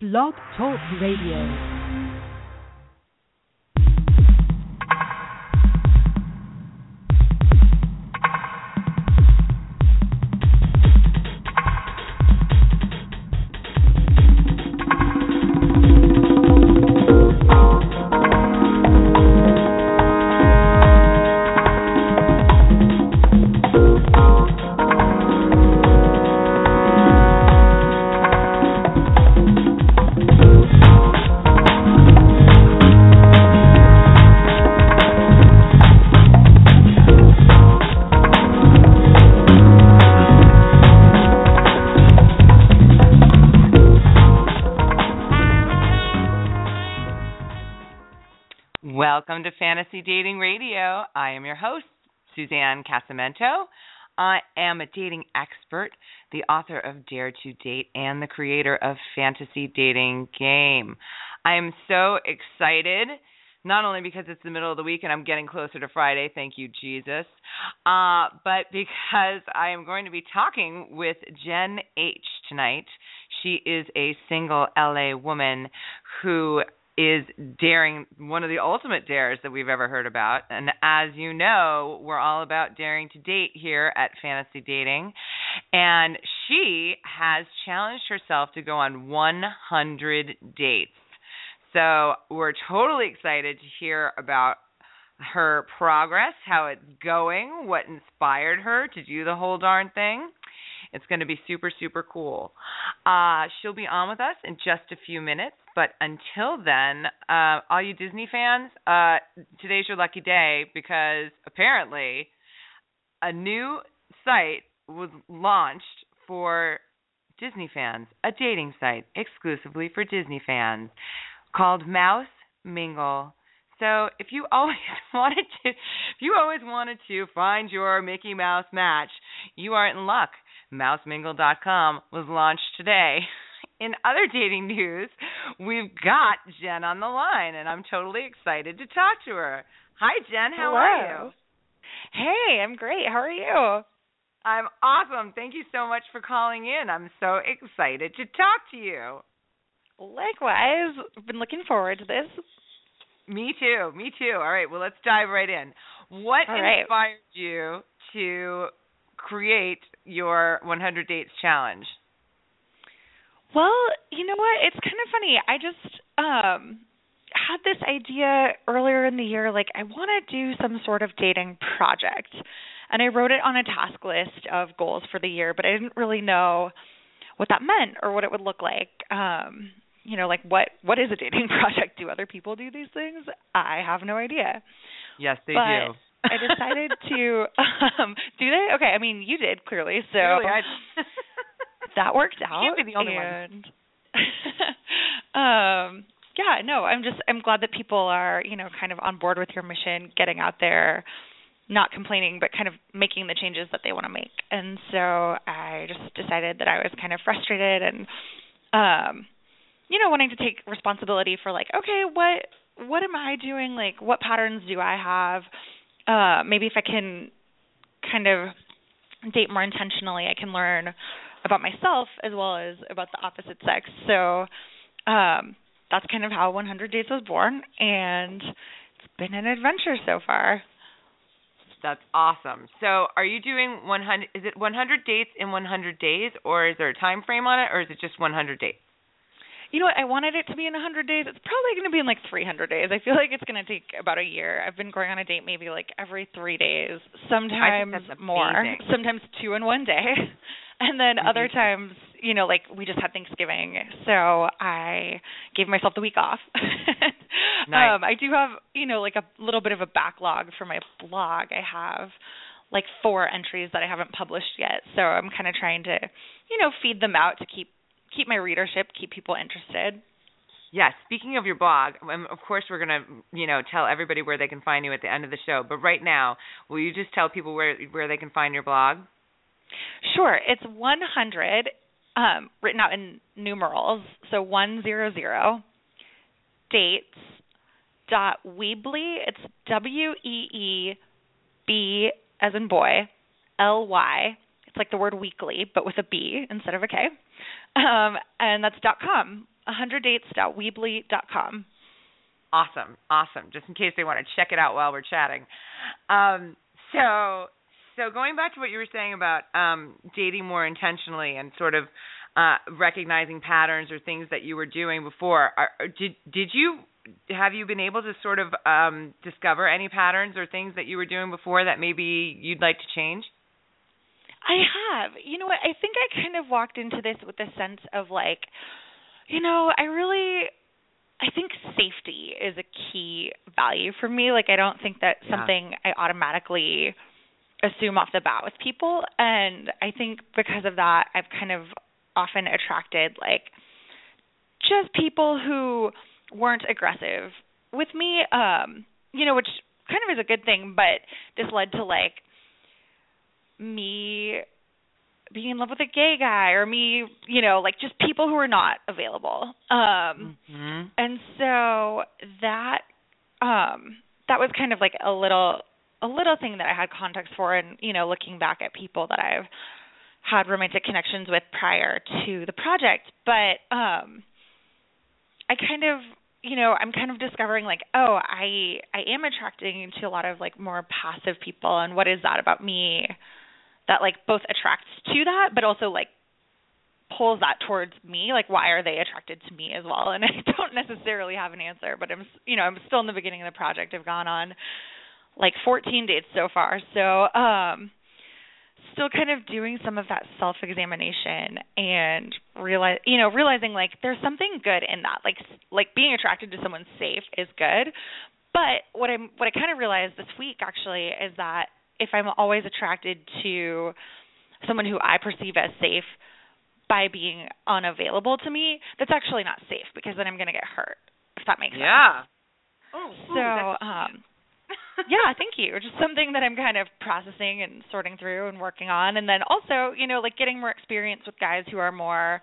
Blog Talk Radio. Fantasy Dating Radio. I am your host, Suzanne Casamento. I am a dating expert, the author of Dare to Date, and the creator of Fantasy Dating Game. I am so excited, not only because it's the middle of the week and I'm getting closer to Friday, thank you, Jesus, uh, but because I am going to be talking with Jen H tonight. She is a single LA woman who is daring one of the ultimate dares that we've ever heard about. And as you know, we're all about daring to date here at Fantasy Dating. And she has challenged herself to go on 100 dates. So we're totally excited to hear about her progress, how it's going, what inspired her to do the whole darn thing. It's going to be super, super cool. Uh, she'll be on with us in just a few minutes. But until then, uh, all you Disney fans, uh, today's your lucky day because apparently a new site was launched for Disney fans, a dating site exclusively for Disney fans called Mouse Mingle. So if you always wanted to if you always wanted to find your Mickey Mouse match, you are in luck. MouseMingle.com was launched today. In other dating news, we've got Jen on the line, and I'm totally excited to talk to her. Hi, Jen. How Hello. are you? Hey, I'm great. How are you? I'm awesome. Thank you so much for calling in. I'm so excited to talk to you. Likewise. I've been looking forward to this. Me too. Me too. All right. Well, let's dive right in. What All right. inspired you to create your 100 Dates challenge? Well, you know what? It's kind of funny. I just um had this idea earlier in the year like I want to do some sort of dating project. And I wrote it on a task list of goals for the year, but I didn't really know what that meant or what it would look like. Um you know, like what what is a dating project? Do other people do these things? I have no idea. Yes, they but do. I decided to um do they? Okay, I mean you did clearly, so I- that worked out. can't be the only one. um yeah, no, I'm just I'm glad that people are, you know, kind of on board with your mission, getting out there, not complaining, but kind of making the changes that they want to make. And so I just decided that I was kind of frustrated and um you know, wanting to take responsibility for like, okay, what what am I doing? Like what patterns do I have? Uh maybe if I can kind of date more intentionally, I can learn about myself as well as about the opposite sex. So um that's kind of how 100 Dates was born and it's been an adventure so far. That's awesome. So, are you doing 100 is it 100 dates in 100 days or is there a time frame on it or is it just 100 dates? You know what? I wanted it to be in 100 days. It's probably going to be in like 300 days. I feel like it's going to take about a year. I've been going on a date maybe like every 3 days, sometimes more, sometimes two in one day. And then other times, you know, like we just had Thanksgiving, so I gave myself the week off. Nice. Um I do have, you know, like a little bit of a backlog for my blog. I have like four entries that I haven't published yet. So I'm kind of trying to, you know, feed them out to keep keep my readership, keep people interested. Yes. Speaking of your blog, um, of course we're gonna, you know, tell everybody where they can find you at the end of the show. But right now, will you just tell people where where they can find your blog? Sure, it's 100 um written out in numerals, so 100 dates dot weebly. It's W E E B as in boy, L Y. It's like the word weekly, but with a B instead of a K. Um, and that's dot com. 100dates.weebly.com. Awesome, awesome. Just in case they want to check it out while we're chatting. Um, so, so going back to what you were saying about um, dating more intentionally and sort of uh, recognizing patterns or things that you were doing before, are, did did you have you been able to sort of um, discover any patterns or things that you were doing before that maybe you'd like to change? I have. You know what? I think I kind of walked into this with a sense of like, you know, I really I think safety is a key value for me. Like I don't think that's yeah. something I automatically assume off the bat with people and I think because of that I've kind of often attracted like just people who weren't aggressive with me um you know which kind of is a good thing but this led to like me being in love with a gay guy or me, you know, like just people who are not available. Um mm-hmm. and so that um that was kind of like a little a little thing that I had context for and, you know, looking back at people that I've had romantic connections with prior to the project, but um I kind of you know, I'm kind of discovering like, oh, I I am attracting to a lot of like more passive people and what is that about me that like both attracts to that but also like pulls that towards me. Like why are they attracted to me as well? And i don't necessarily have an answer but i'm you know i'm still in the beginning of the project. I've gone on like 14 dates so far. So um still kind of doing some of that self examination and realize you know realizing like there's something good in that. Like like being attracted to someone safe is good. But what i'm what i kind of realized this week actually is that if I'm always attracted to someone who I perceive as safe by being unavailable to me, that's actually not safe because then I'm going to get hurt. If that makes yeah. sense. Yeah. Oh. So, um yeah, thank you. Just something that I'm kind of processing and sorting through and working on and then also, you know, like getting more experience with guys who are more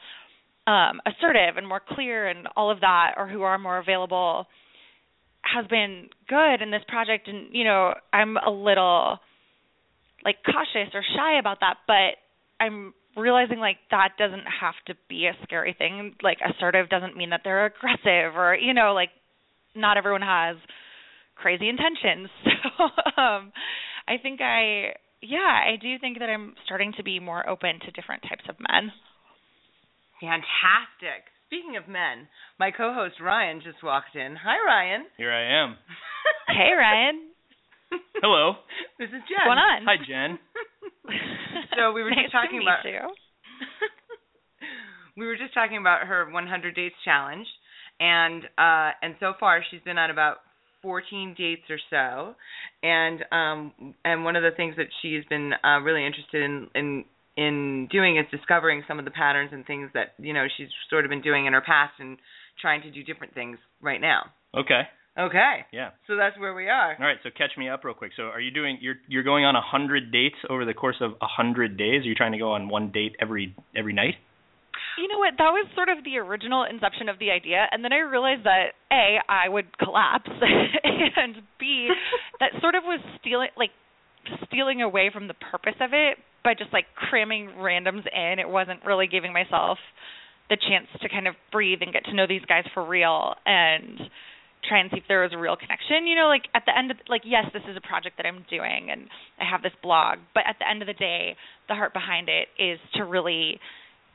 um assertive and more clear and all of that or who are more available has been good in this project and you know, I'm a little like cautious or shy about that, but I'm realizing like that doesn't have to be a scary thing. Like assertive doesn't mean that they're aggressive or you know like not everyone has crazy intentions. So um I think I yeah, I do think that I'm starting to be more open to different types of men. Fantastic. Speaking of men, my co-host Ryan just walked in. Hi Ryan. Here I am. hey Ryan. Hello. This is Jen. What's going on? Hi, Jen. so we were nice just talking to about. You. we were just talking about her 100 dates challenge, and uh, and so far she's been on about 14 dates or so, and um, and one of the things that she's been uh, really interested in in in doing is discovering some of the patterns and things that you know she's sort of been doing in her past and trying to do different things right now. Okay. Okay. Yeah. So that's where we are. All right. So catch me up real quick. So are you doing? You're you're going on a hundred dates over the course of a hundred days? Are you trying to go on one date every every night? You know what? That was sort of the original inception of the idea, and then I realized that a I would collapse, and b that sort of was stealing like stealing away from the purpose of it by just like cramming randoms in. It wasn't really giving myself the chance to kind of breathe and get to know these guys for real and try and see if there was a real connection. You know, like at the end of like yes, this is a project that I'm doing and I have this blog, but at the end of the day, the heart behind it is to really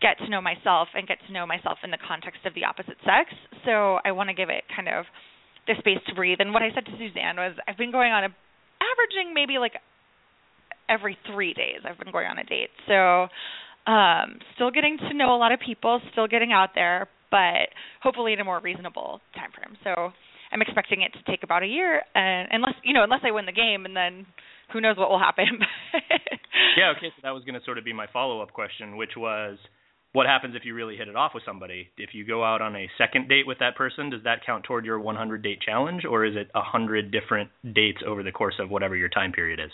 get to know myself and get to know myself in the context of the opposite sex. So I want to give it kind of the space to breathe. And what I said to Suzanne was I've been going on a averaging maybe like every 3 days I've been going on a date. So um still getting to know a lot of people, still getting out there, but hopefully in a more reasonable time frame. So I'm expecting it to take about a year, and unless you know, unless I win the game, and then who knows what will happen. yeah. Okay. So that was going to sort of be my follow-up question, which was, what happens if you really hit it off with somebody? If you go out on a second date with that person, does that count toward your 100 date challenge, or is it a hundred different dates over the course of whatever your time period is?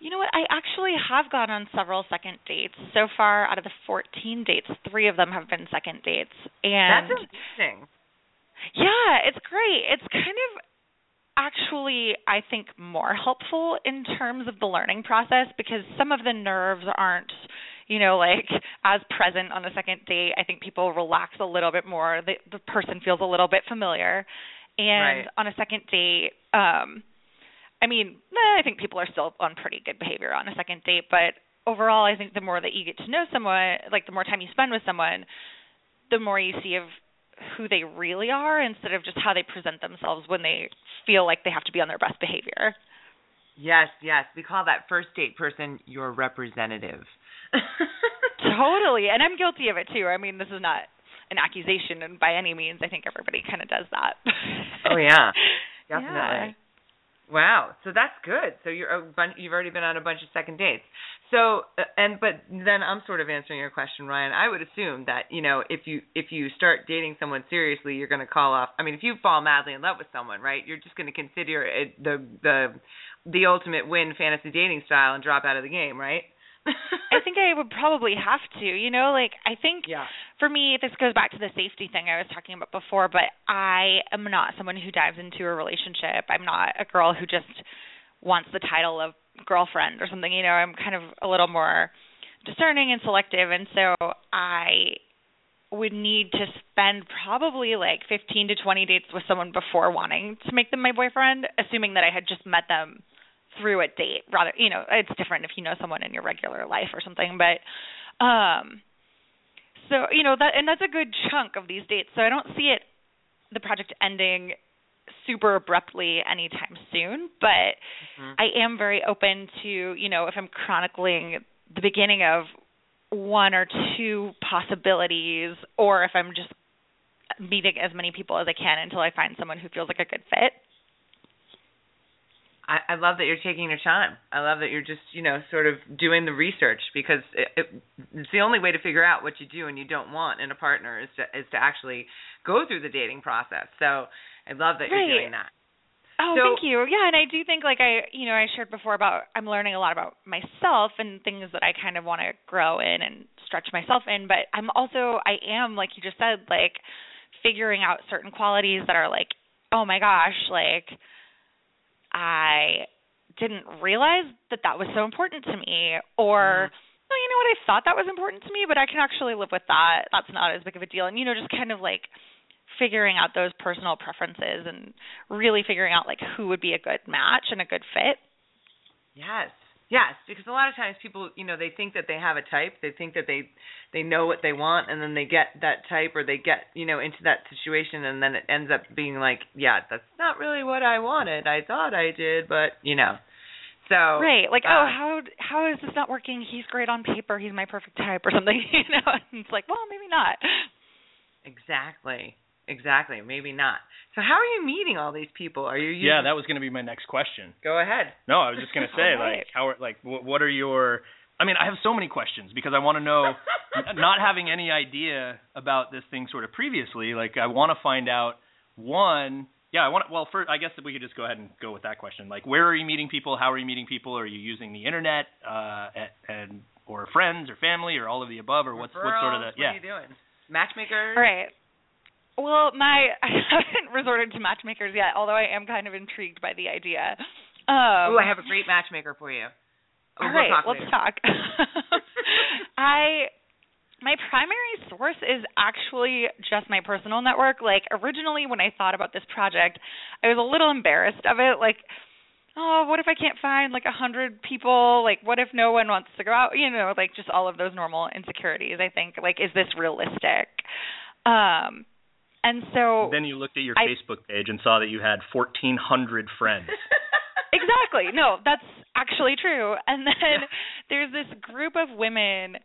You know what? I actually have gone on several second dates. So far, out of the 14 dates, three of them have been second dates. And That's interesting. Yeah, it's great. It's kind of actually I think more helpful in terms of the learning process because some of the nerves aren't you know, like as present on a second date. I think people relax a little bit more. The the person feels a little bit familiar. And Right. on a second date, um I mean, eh, I think people are still on pretty good behavior on a second date, but overall I think the more that you get to know someone, like the more time you spend with someone, the more you see of who they really are instead of just how they present themselves when they feel like they have to be on their best behavior. Yes, yes. We call that first date person your representative. Totally, and I'm guilty of it too. I mean, this is not an accusation, and by any means, I think everybody kind of does that. Oh, yeah. Yeah. Wow. So that's good. So you're a bun- you've already been on a bunch of second dates. So uh, and but then I'm sort of answering your question, Ryan. I would assume that you know if you if you start dating someone seriously, you're going to call off. I mean, if you fall madly in love with someone, right? You're just going to consider it the the the ultimate win fantasy dating style and drop out of the game, right? I think I would probably have to. You know, like I think yeah. for me, this goes back to the safety thing I was talking about before, but I am not someone who dives into a relationship. I'm not a girl who just wants the title of girlfriend or something. You know, I'm kind of a little more discerning and selective, and so I would need to spend probably like 15 to 20 dates with someone before wanting to make them my boyfriend, assuming that I had just met them through a date rather you know it's different if you know someone in your regular life or something but um so you know that and that's a good chunk of these dates so i don't see it the project ending super abruptly anytime soon but Mhm. i am very open to you know if i'm chronicling the beginning of one or two possibilities or if i'm just meeting as many people as i can until i find someone who feels like a good fit I, I love that you're taking your time. I love that you're just, you know, sort of doing the research because it, it, it's the only way to figure out what you do and you don't want in a partner is to is to actually go through the dating process. So I love that you're doing that. Oh, So- thank you. Yeah, and I do think like I, you know, I shared before about I'm learning a lot about myself and things that I kind of want to grow in and stretch myself in, but I'm also I am like you just said like figuring out certain qualities that are like, "Oh my gosh, like I didn't realize that that was so important to me or mm-hmm. well, you know what? I thought that was important to me, but I can actually live with that. That's not as big of a deal. And you know, just kind of like figuring out those personal preferences and really figuring out like who would be a good match and a good fit. Yes. Yes, because a lot of times people, you know, they think that they have a type, they think that they they know what they want and then they get that type or they get, you know, into that situation and then it ends up being like, yeah, that's not really what I wanted. I thought I did, but, you know. So Right. Like, uh, oh, how how is this not working? He's great on paper. He's my perfect type or something, you know. And it's like, well, maybe not. Exactly. Exactly. Maybe not. So how are you meeting all these people? Are you using Yeah, that was going to be my next question. Go ahead. No, I was just going to say All right. like how are like what, what are your I mean, I have so many questions because I want to know not having any idea about this thing sort of previously, like I want to find out one yeah, I want to, well first I guess that we could just go ahead and go with that question. Like where are you meeting people? How are you meeting people? Are you using the internet uh at, and or friends or family or all of the above or what's what's sort of the yeah. What are you doing? Matchmaker? All right. Well, my I haven't resorted to matchmakers yet, although I am kind of intrigued by the idea. Um, oh, I have a great matchmaker for you. Oh, All we'll right, talk let's talk. I my primary source is actually just my personal network. Like originally when I thought about this project, I was a little embarrassed of it like oh, what if I can't find like a hundred people? Like, what if no one wants to go out? You know, like just all of those normal insecurities. I think like, is this realistic? Um, and so Then you looked at your I- Facebook page and saw that you had 1400 friends. exactly. No that's actually true. And then there's this group of women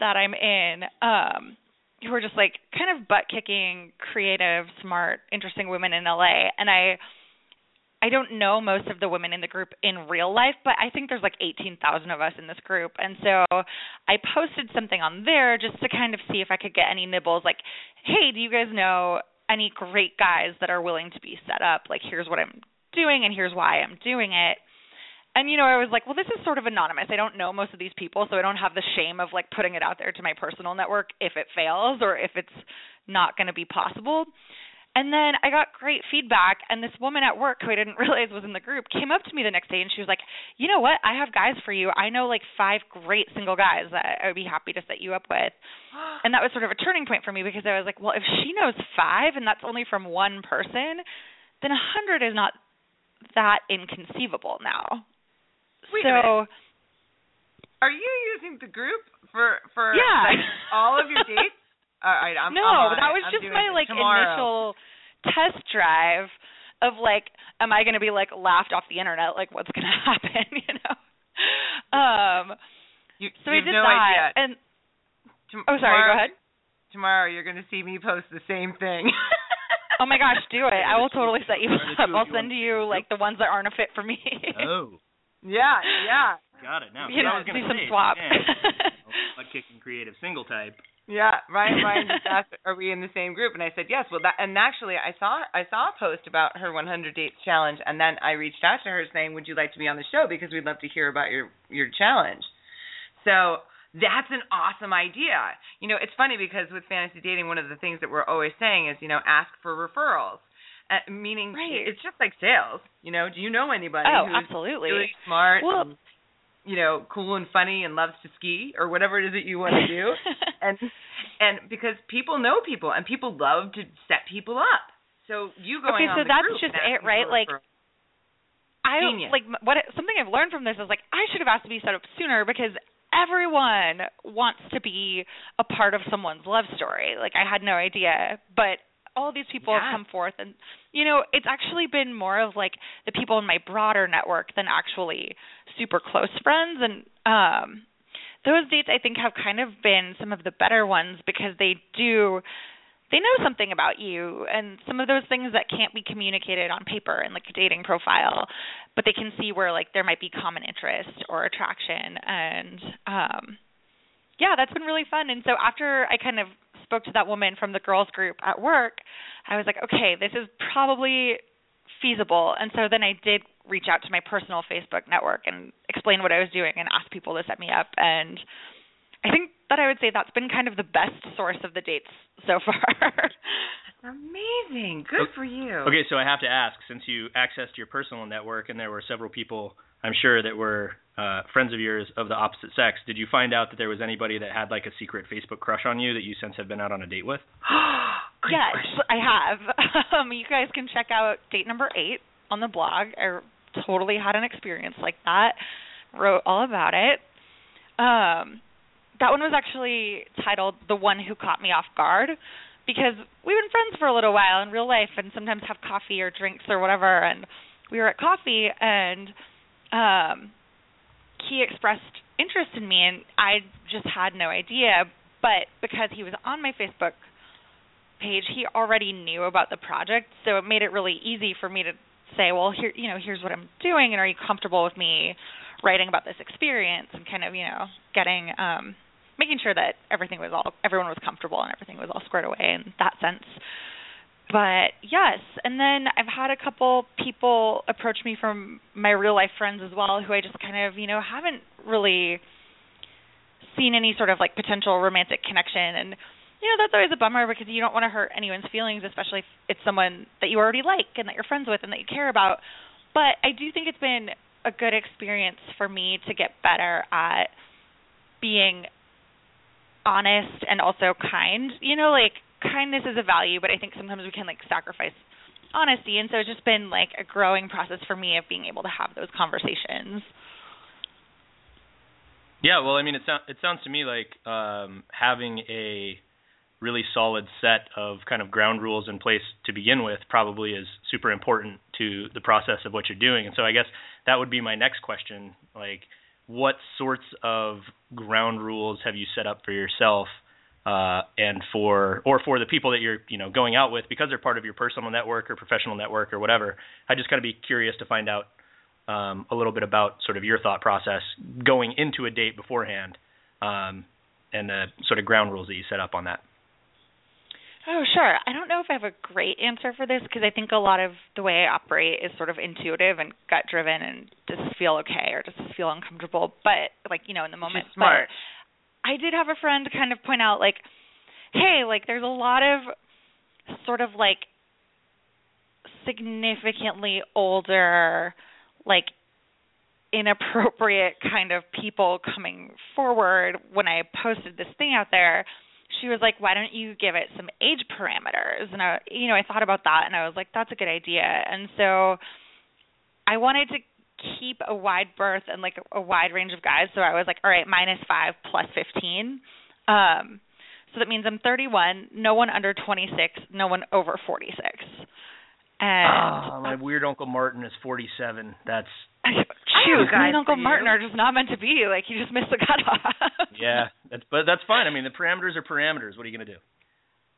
that i'm in um who are just like kind of butt kicking creative smart interesting women in la and i i don't know most of the women in the group in real life but i think there's like 18,000 of us in this group and so i posted something on there just to kind of see if i could get any nibbles like hey do you guys know any great guys that are willing to be set up like here's what i'm doing and here's why I'm doing it. And you know, I was like, well, this is sort of anonymous. I don't know most of these people, so I don't have the shame of like putting it out there to my personal network if it fails or if it's not going to be possible. And then I got great feedback, and this woman at work who I didn't realize was in the group came up to me the next day and she was like, You know what? I have guys for you. I know like five great single guys that I would be happy to set you up with. And that was sort of a turning point for me because I was like, Well, if she knows five and that's only from one person, then a hundred is not that inconceivable now. Wait so. Are you using the group for for Yeah. like, all of your dates? All right, I'm no, I'm on that was I'm just my like tomorrow. initial test drive of like, am I going to be like laughed off the internet? Like, what's going to happen? You know. Um. You, So you I did have no that, idea. and Tom- oh, sorry. tomorrow, Go ahead. Tomorrow you're going to see me post the same thing. Oh my gosh, do it! I will totally set you up. I'll send on- you like the ones that aren't a fit for me. Oh, yeah, yeah, got it now. You 'cause I know, was do some say, swap. man, butt kicking creative single type. Yeah. Ryan, Ryan just asked, "Are we in the same group?" And I said, "Yes." Well, that and actually, I saw I saw a post about her 100 dates challenge, and then I reached out to her saying, "Would you like to be on the show? Because we'd love to hear about your your challenge." So that's an awesome idea. You know, it's funny because with fantasy dating, one of the things that we're always saying is, you know, ask for referrals. Uh, meaning, Right. it's just like sales. You know, do you know anybody oh, who's absolutely. really smart, Well- you know, cool and funny, and loves to ski or whatever it is that you want to do? and and because people know people and people love to set people up. So you going Okay, on so the that's group just it, right? Like. I Genius. like what something I've learned from this is like I should have asked to be set up sooner because everyone wants to be a part of someone's love story. Like I had no idea, but all these people Yeah. have come forth and you know, it's actually been more of like the people in my broader network than actually super close friends. And um those dates I think have kind of been some of the better ones because they do they know something about you. And some of those things that can't be communicated on paper in like a dating profile but they can see where like there might be common interest or attraction. And um yeah that's been really fun. And so after i kind of spoke to that woman from the girls group at work i was like okay this is probably feasible and so then i did reach out to my personal facebook network and explain what i was doing and ask people to set me up and i think that i would say that's been kind of the best source of the dates so far amazing. Good for you. Okay, so I have to ask, since you accessed your personal network and there were several people, I'm sure that were uh, friends of yours of the opposite sex, did you find out that there was anybody that had like a secret Facebook crush on you that you since have been out on a date with? Good yes, question. I have. Um, you guys can check out date number eight on the blog. I totally had an experience like that. Wrote all about it. Um, that one was actually titled "The One Who Caught Me Off Guard," because we've been friends for a little while in real life, and sometimes have coffee or drinks or whatever. And we were at coffee, and um, he expressed interest in me, and I just had no idea. But because he was on my Facebook page, he already knew about the project, so it made it really easy for me to say, well, here, you know, here's what I'm doing, and are you comfortable with me writing about this experience and kind of, you know, getting, um, making sure that everything was all, everyone was comfortable and everything was all squared away in that sense. But yes, and then I've had a couple people approach me from my real life friends as well, who I just kind of, you know, haven't really seen any sort of like potential romantic connection. And you know that's always a bummer because you don't want to hurt anyone's feelings especially if it's someone that you already like and that you're friends with and that you care about. But i do think it's been a good experience for me to get better at being honest and also kind. You know like kindness is a value but i think sometimes we can like sacrifice honesty. And so it's just been like a growing process for me of being able to have those conversations. Yeah, well, I mean, it sounds it sounds to me like um, having a really solid set of kind of ground rules in place to begin with probably is super important to the process of what you're doing. And so I guess that would be my next question, like what sorts of ground rules have you set up for yourself uh, and for or for the people that you're, you know, going out with because they're part of your personal network or professional network or whatever. I just kind of be curious to find out um, a little bit about sort of your thought process going into a date beforehand, um, and the sort of ground rules that you set up on that. Oh, sure. I don't know if I have a great answer for this because I think a lot of the way I operate is sort of intuitive and gut driven and does this feel okay or does this feel uncomfortable? But like, you know, in the moment. She's smart. But I did have a friend kind of point out like, hey, like there's a lot of sort of like significantly older, like inappropriate kind of people coming forward when I posted this thing out there. She was like, "Why don't you give it some age parameters?" And I, you know, I thought about that, and I was like, "That's a good idea." And so, I wanted to keep a wide berth and like a wide range of guys. So I was like, "All right, minus five plus fifteen. Um, so that means I'm 31, no one under 26, no one over 46. And oh, my weird Uncle Martin is 47. That's Shoot, me and Uncle Martin are just not meant to be. Like you just missed the cutoff. yeah, that's but that's fine. I mean, the parameters are parameters. What are you gonna do?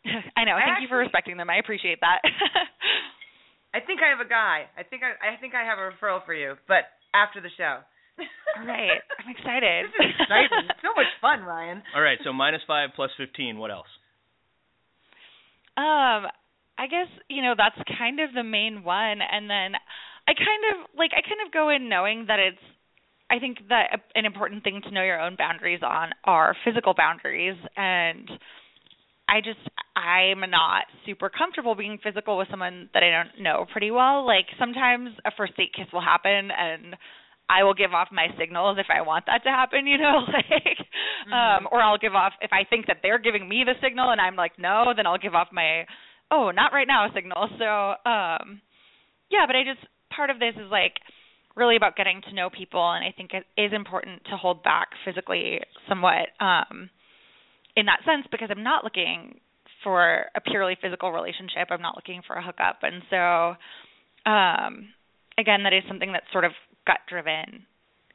I know. Thank actually, you for respecting them. I appreciate that. I think I have a guy. I think I I think I have a referral for you, but after the show. All right, I'm excited. this is exciting. so much fun, Ryan. All right, so minus five plus fifteen. What else? Um, I guess you know that's kind of the main one, and then I kind of like I kind of go in knowing that it's I think that an important thing to know your own boundaries on are physical boundaries and I just I'm not super comfortable being physical with someone that I don't know pretty well. Like sometimes a first date kiss will happen and I will give off my signals if I want that to happen, you know, like mm-hmm. um or I'll give off if I think that they're giving me the signal and I'm like no, then I'll give off my oh, not right now signal. So um yeah, but I just part of this is like really about getting to know people and I think it is important to hold back physically somewhat um in that sense because I'm not looking for a purely physical relationship. I'm not looking for a hookup. And so um again that is something that's sort of gut driven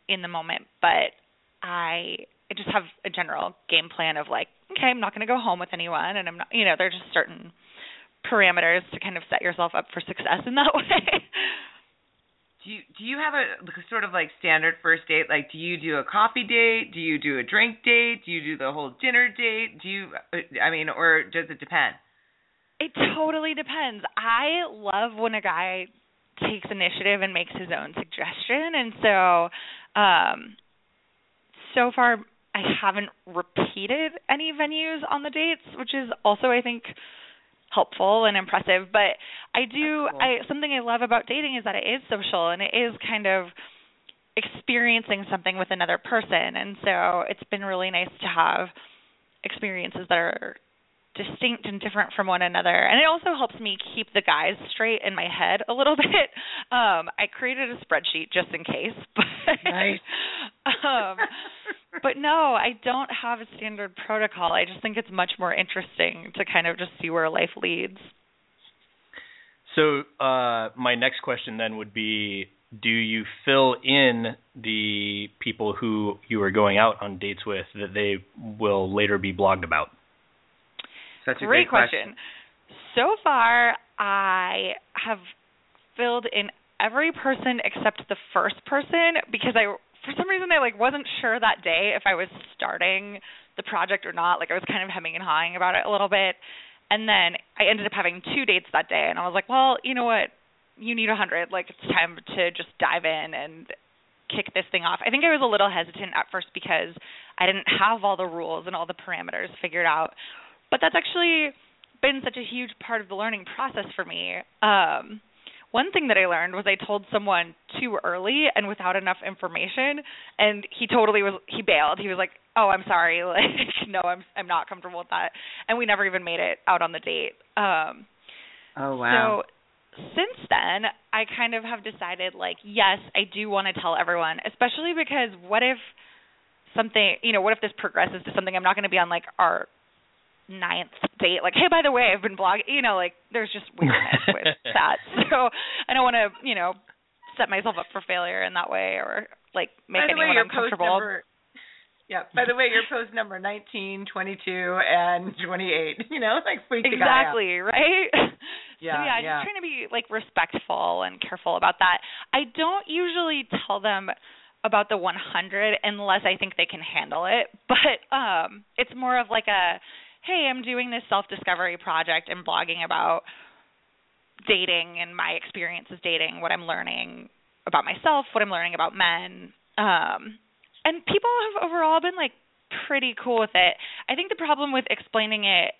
in the moment, but I I just have a general game plan of like, okay, I'm not going to go home with anyone and I'm not, you know, there's just certain parameters to kind of set yourself up for success in that way do you do you have a sort of like standard first date? Like, do you do a coffee date? Do you do a drink date? Do you do the whole dinner date? Do you? Uh, I mean, or does it depend? It totally depends. I love when a guy takes initiative and makes his own suggestion, and so, um, so far I haven't repeated any venues on the dates, which is also I think helpful and impressive. But I do. I something I love about dating is that it is social and it is kind of experiencing something with another person. And so it's been really nice to have experiences that are distinct and different from one another and it also helps me keep the guys straight in my head a little bit um i created a spreadsheet just in case but nice. um but no, I don't have a standard protocol. I just think it's much more interesting to kind of just see where life leads. So, uh, my next question then would be do you fill in the people who you are going out on dates with that they will later be blogged about? Such a great, great question. question. So far, I have filled in every person except the first person because I for some reason I like wasn't sure that day if I was starting the project or not. Like I was kind of hemming and hawing about it a little bit. And then I ended up having two dates that day and I was like, Well, you know what? You need a hundred. Like it's time to just dive in and kick this thing off. I think I was a little hesitant at first because I didn't have all the rules and all the parameters figured out. But that's actually been such a huge part of the learning process for me. Um one thing that I learned was I told someone too early and without enough information and he totally was he bailed. He was like, "Oh, I'm sorry. Like, no, I'm I'm not comfortable with that." And we never even made it out on the date. Um Oh, wow. So since then, I kind of have decided like, yes, I do want to tell everyone, especially because what if something, you know, what if this progresses to something I'm not going to be on like our ninth date. Like hey by the way i've been blogging you know like there's just weirdness with that. So i don't want to you know set myself up for failure in that way or like make by the anyone way, uncomfortable. number, yeah by the way your post number 19 22 and 28 you know like freak exactly right? Yeah so yeah, yeah. just trying to be like respectful and careful about that. I don't usually tell them about the 100 unless I think they can handle it. But um it's more of like a hey, I'm doing this self discovery project and blogging about dating and my experiences dating, what I'm learning about myself, what I'm learning about men. Um and people have overall been like pretty cool with it. I think the problem with explaining it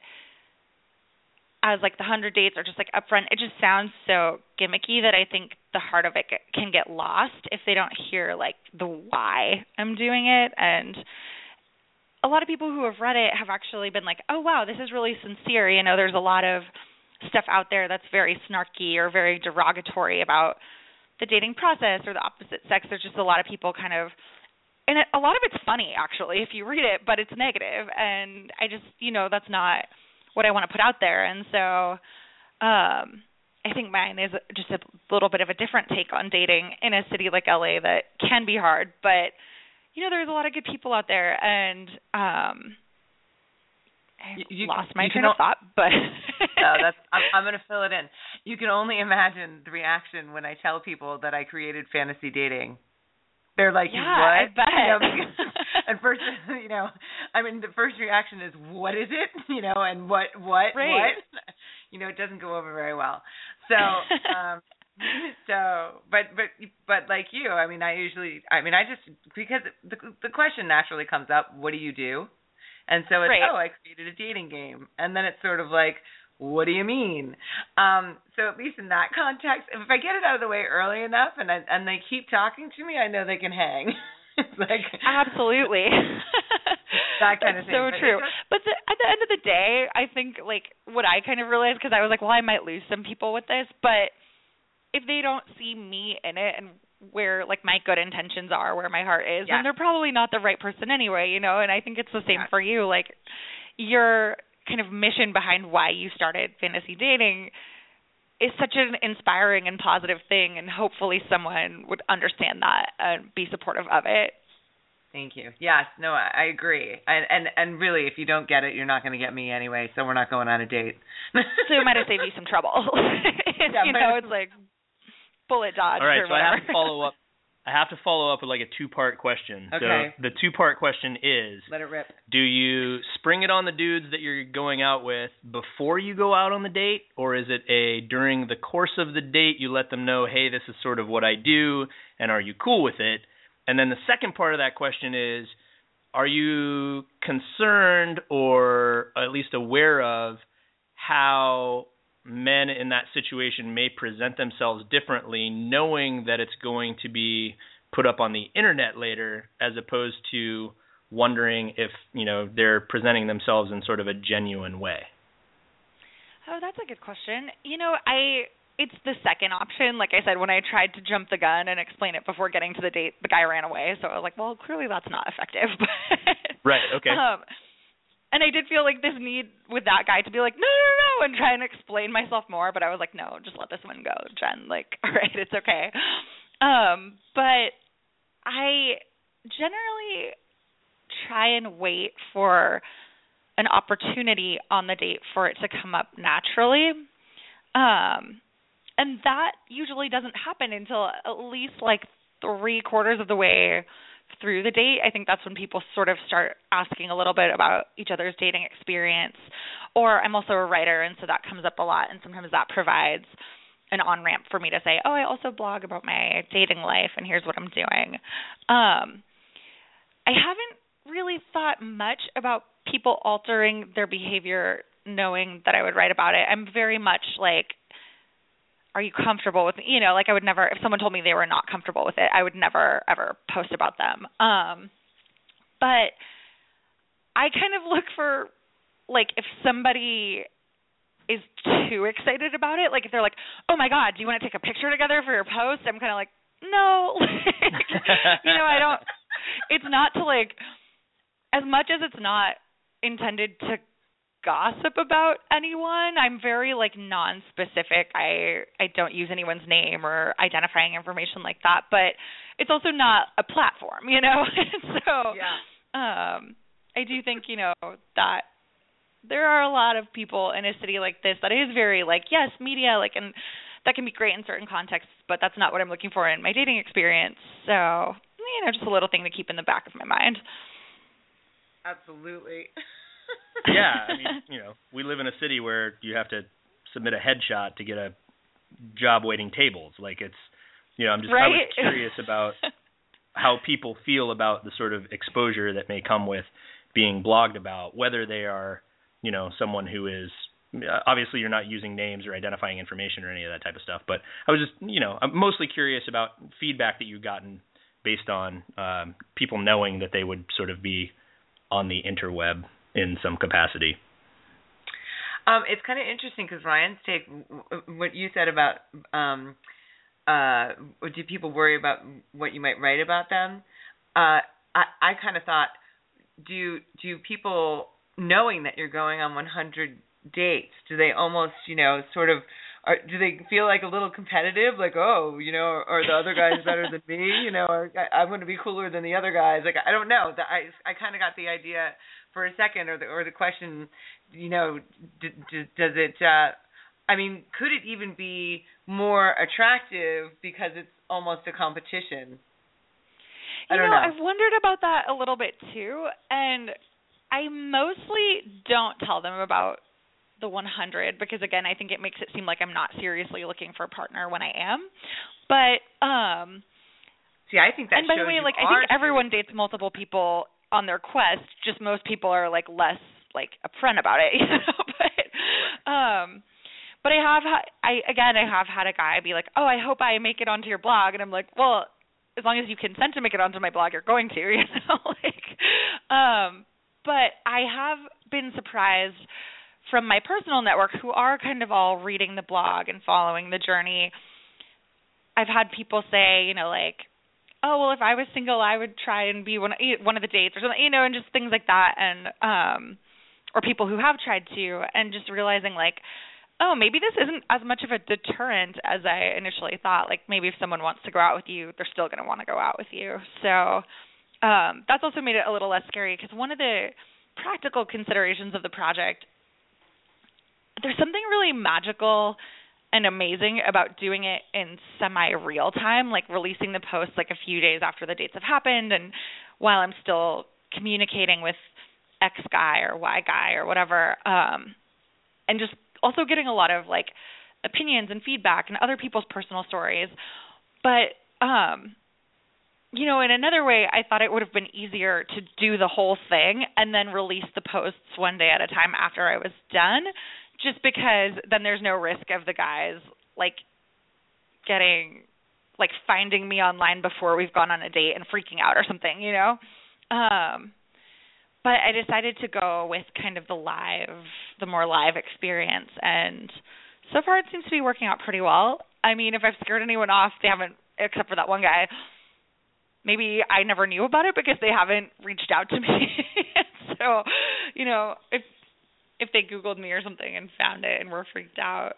as like the 100 dates or just like upfront it just sounds so gimmicky that i think the heart of it can get lost if they don't hear like the why i'm doing it and a lot of people who have read it have actually been like oh wow this is really sincere you know there's a lot of stuff out there that's very snarky or very derogatory about the dating process or the opposite sex there's just a lot of people kind of and it, a lot of it's funny actually if you read it but it's negative and i just you know that's not what I want to put out there. And so um I think mine is just a little bit of a different take on dating in a city like LA that can be hard, but you know there's a lot of good people out there and um I you, lost my you train of thought, but no, that's I'm, I'm going to fill it in. You can only imagine the reaction when I tell people that I created fantasy dating. They're like, yeah, "What?" I bet. You know, and first, you know, I mean, the first reaction is, "What is it?" You know, and what, what, right. what? You know, it doesn't go over very well. So, um, so, but, but, but like you, I mean, I usually, I mean, I just because the the question naturally comes up, "What do you do?" And so it's, right. "Oh, I created a dating game," and then it's sort of like what do you mean? Um, so at least in that context, if I get it out of the way early enough and I, and they keep talking to me, I know they can hang. it's like absolutely that kind of thing. So but true. But the, at the end of the day, I think like what I kind of realized because I was like, well, I might lose some people with this, but if they don't see me in it and where like my good intentions are, where my heart is, yes. then they're probably not the right person anyway, you know. And I think it's the same yes. for you. Like your kind of mission behind why you started fantasy dating is such an inspiring and positive thing and hopefully someone would understand that and be supportive of it thank you yes no i, I agree and, and and really if you don't get it you're not going to get me anyway so we're not going on a date so it might have saved you some trouble yeah, you know it's like bullet dodge all right so i have to follow up I have to follow up with like a two part question. Okay. So the two part question is Let it rip. Do you spring it on the dudes that you're going out with before you go out on the date? Or is it a during the course of the date you let them know, hey, this is sort of what I do and are you cool with it? And then the second part of that question is are you concerned or at least aware of how men in that situation may present themselves differently, knowing that it's going to be put up on the internet later, as opposed to wondering if you know they're presenting themselves in sort of a genuine way. Oh, that's a good question. You know, I it's the second option. Like I said, when I tried to jump the gun and explain it before getting to the date, the guy ran away. So I was like, well, clearly that's not effective. right. Okay. Um, and I did feel like this need with that guy to be like, no, no, no, and try and explain myself more. But I was like, no, just let this one go, Jen. Like, all right, it's okay. Um, but I generally try and wait for an opportunity on the date for it to come up naturally. Um, and that usually doesn't happen until at least like three quarters of the way through the date, I think that's when people sort of start asking a little bit about each other's dating experience. Or I'm also a writer, and so that comes up a lot, and sometimes that provides an on ramp for me to say, oh, I also blog about my dating life, and here's what I'm doing. Um, I haven't really thought much about people altering their behavior knowing that I would write about it. I'm very much like are you comfortable with me? you know like i would never if someone told me they were not comfortable with it i would never ever post about them. Um but i kind of look for like if somebody is too excited about it like if they're like oh my god do you want to take a picture together for your post? I'm kind of like no. You know i don't it's not to like as much as it's not intended to gossip about anyone. I'm very like non-specific. I I don't use anyone's name or identifying information like that, but it's also not a platform, you know. so yeah. um I do think, you know, that there are a lot of people in a city like this that is very like yes, media like and that can be great in certain contexts, but that's not what I'm looking for in my dating experience. So, you know, just a little thing to keep in the back of my mind. Absolutely. yeah, I mean, you know, we live in a city where you have to submit a headshot to get a job waiting tables. Like it's, you know, I'm just right? I was curious about how people feel about the sort of exposure that may come with being blogged about, whether they are, you know, someone who is obviously you're not using names or identifying information or any of that type of stuff. But I was just, you know, I'm mostly curious about feedback that you've gotten based on um, people knowing that they would sort of be on the interweb in some capacity. Um, it's kind of interesting because Ryan's take, what you said about, um, uh, do people worry about what you might write about them? Uh, I, I kind of thought, do do people knowing that you're going on 100 dates, do they almost, you know, sort of are, do they feel like a little competitive like oh you know are the other guys better than me you know or I, I'm going to be cooler than the other guys like I don't know I I kind of got the idea for a second or the or the question you know d- d- does it uh I mean could it even be more attractive because it's almost a competition? I you know, know, I've wondered about that a little bit too, and I mostly don't tell them about the 100 because again, I think it makes it seem like I'm not seriously looking for a partner when I am. But um See, I think that And by the way, like I think everyone dates multiple people on their quest, just most people are like less like upfront about it, you know. but um but I have ha- I again I have had a guy be like, "Oh, I hope I make it onto your blog." And I'm like, "Well, as long as you consent to make it onto my blog, you're going to, you know." like um but I have been surprised from my personal network who are kind of all reading the blog and following the journey. I've had people say, you know, like, "Oh, well, if I was single, I would try and be one one of the dates or something," you know, and just things like that, and um, or people who have tried to, and just realizing like, oh, maybe this isn't as much of a deterrent as I initially thought. Like maybe if someone wants to go out with you, they're still going to want to go out with you. So um, that's also made it a little less scary because one of the practical considerations of the project there's something really magical and amazing about doing it in semi real time, like releasing the posts like a few days after the dates have happened and while I'm still communicating with X guy or Y guy or whatever. Um and just also getting a lot of like opinions and feedback and other people's personal stories. But um you know, in another way, I thought it would have been easier to do the whole thing and then release the posts one day at a time after I was done just because then there's no risk of the guys like getting like finding me online before we've gone on a date and freaking out or something, you know. Um but I decided to go with kind of the live the more live experience and so far it seems to be working out pretty well. I mean, if I've scared anyone off, they haven't except for that one guy. Maybe I never knew about it because they haven't reached out to me. so, you know, if if they googled me or something and found it and were freaked out,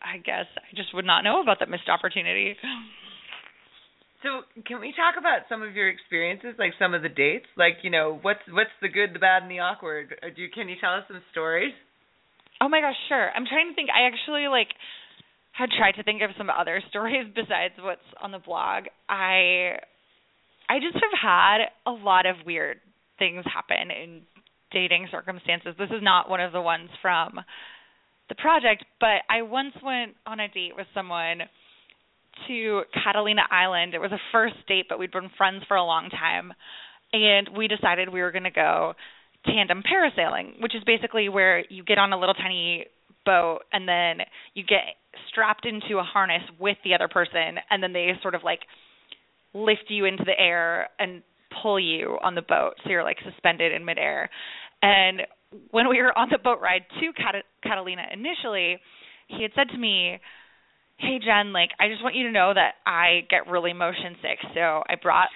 I guess I just would not know about that missed opportunity. So, can we talk about some of your experiences, like some of the dates? Like, you know, what's what's the good, the bad, and the awkward? Uh, Do you, can you tell us some stories? Oh my gosh, sure. I'm trying to think. I actually like had tried to think of some other stories besides what's on the blog. I I just have had a lot of weird things happen in dating circumstances. This is not one of the ones from the project, but I once went on a date with someone to Catalina Island. It was a first date, but we'd been friends for a long time. And we decided we were going to go tandem parasailing, which is basically where you get on a little tiny boat and then you get strapped into a harness with the other person and then they sort of like lift you into the air and pull you on the boat so you're like suspended in midair and when we were on the boat ride to Cat- catalina initially he had said to me hey jen like i just want you to know that i get really motion sick. So i brought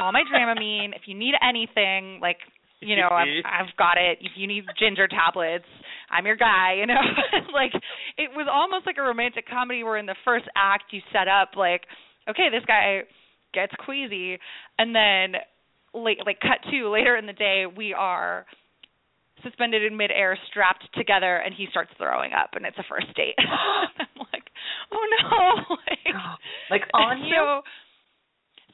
all my dramamine. If you need anything like you know I've, I've got it. If you need ginger tablets i'm your guy you know? Like it was almost like a romantic comedy where in the first act you set up like okay this guy gets queasy. And then late like cut to later in the day we are suspended in midair strapped together and he starts throwing up and it's a first date. I'm like oh no like, like on you? So,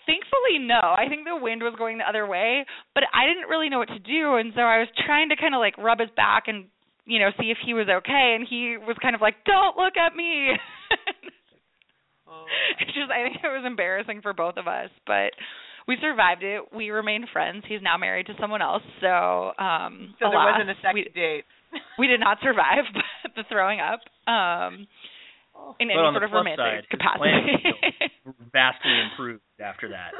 thankfully no. I think the wind was going the other way but i didn't really know what to do and so i was trying to kind of like rub his back and you know see if he was okay and he was kind of like don't look at me. Oh. it's just i think it was embarrassing for both of us but we survived it we remained friends he's now married to someone else so um so there alas, wasn't a second we, date we did not survive but, the throwing up. Um in But any sort of romantic side, capacity. vastly improved after that.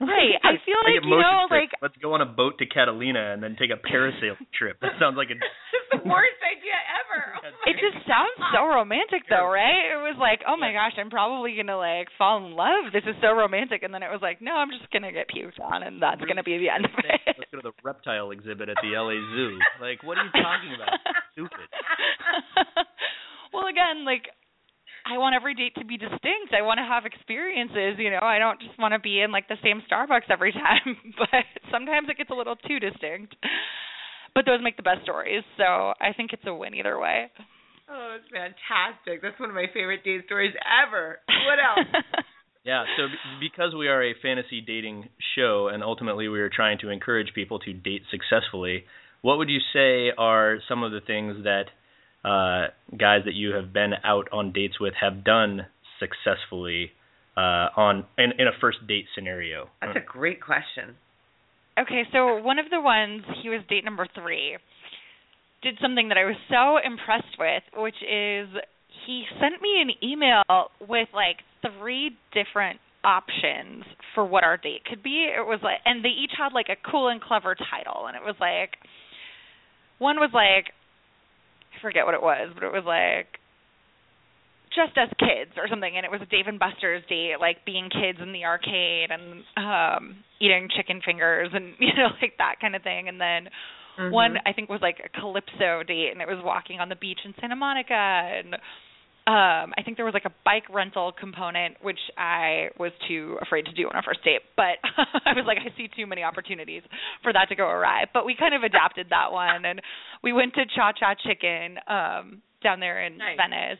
Right. I feel like get you know, like let's go on a boat to Catalina and then take a parasail trip. That sounds like a the worst idea ever. Oh it just sounds so romantic though, right? It was like, oh my gosh, I'm probably gonna like fall in love. This is so romantic, and then it was like, no, I'm just gonna get puked on, and that's gonna be the end of it. Let's go to the reptile exhibit at the LA Zoo. Like, what are you talking about? Stupid. well, again, like I want every date to be distinct. I want to have experiences, you know. I don't just want to be in like the same Starbucks every time, but sometimes it gets a little too distinct. But those make the best stories, so I think it's a win either way. Oh, it's fantastic. That's one of my favorite date stories ever. What else? Yeah, so b- because we are a fantasy dating show and ultimately we are trying to encourage people to date successfully, what would you say are some of the things that uh, guys that you have been out on dates with have done successfully uh, on in, in a first date scenario? That's a great question. Okay, so one of the ones he was date number three did something that I was so impressed with, which is he sent me an email with like three different options for what our date could be. It was like and they each had like a cool and clever title and it was like one was like I forget what it was, but it was like just as kids or something and it was a Dave and Buster's date like being kids in the arcade and um eating chicken fingers and you know like that kind of thing and then Mhm. one I think was like a calypso date and it was walking on the beach in Santa Monica and um I think there was like a bike rental component which I was too afraid to do on our first date but I was like I see too many opportunities for that to go awry but we kind of adapted that one and we went to Cha Cha Chicken um down there in Nice. Venice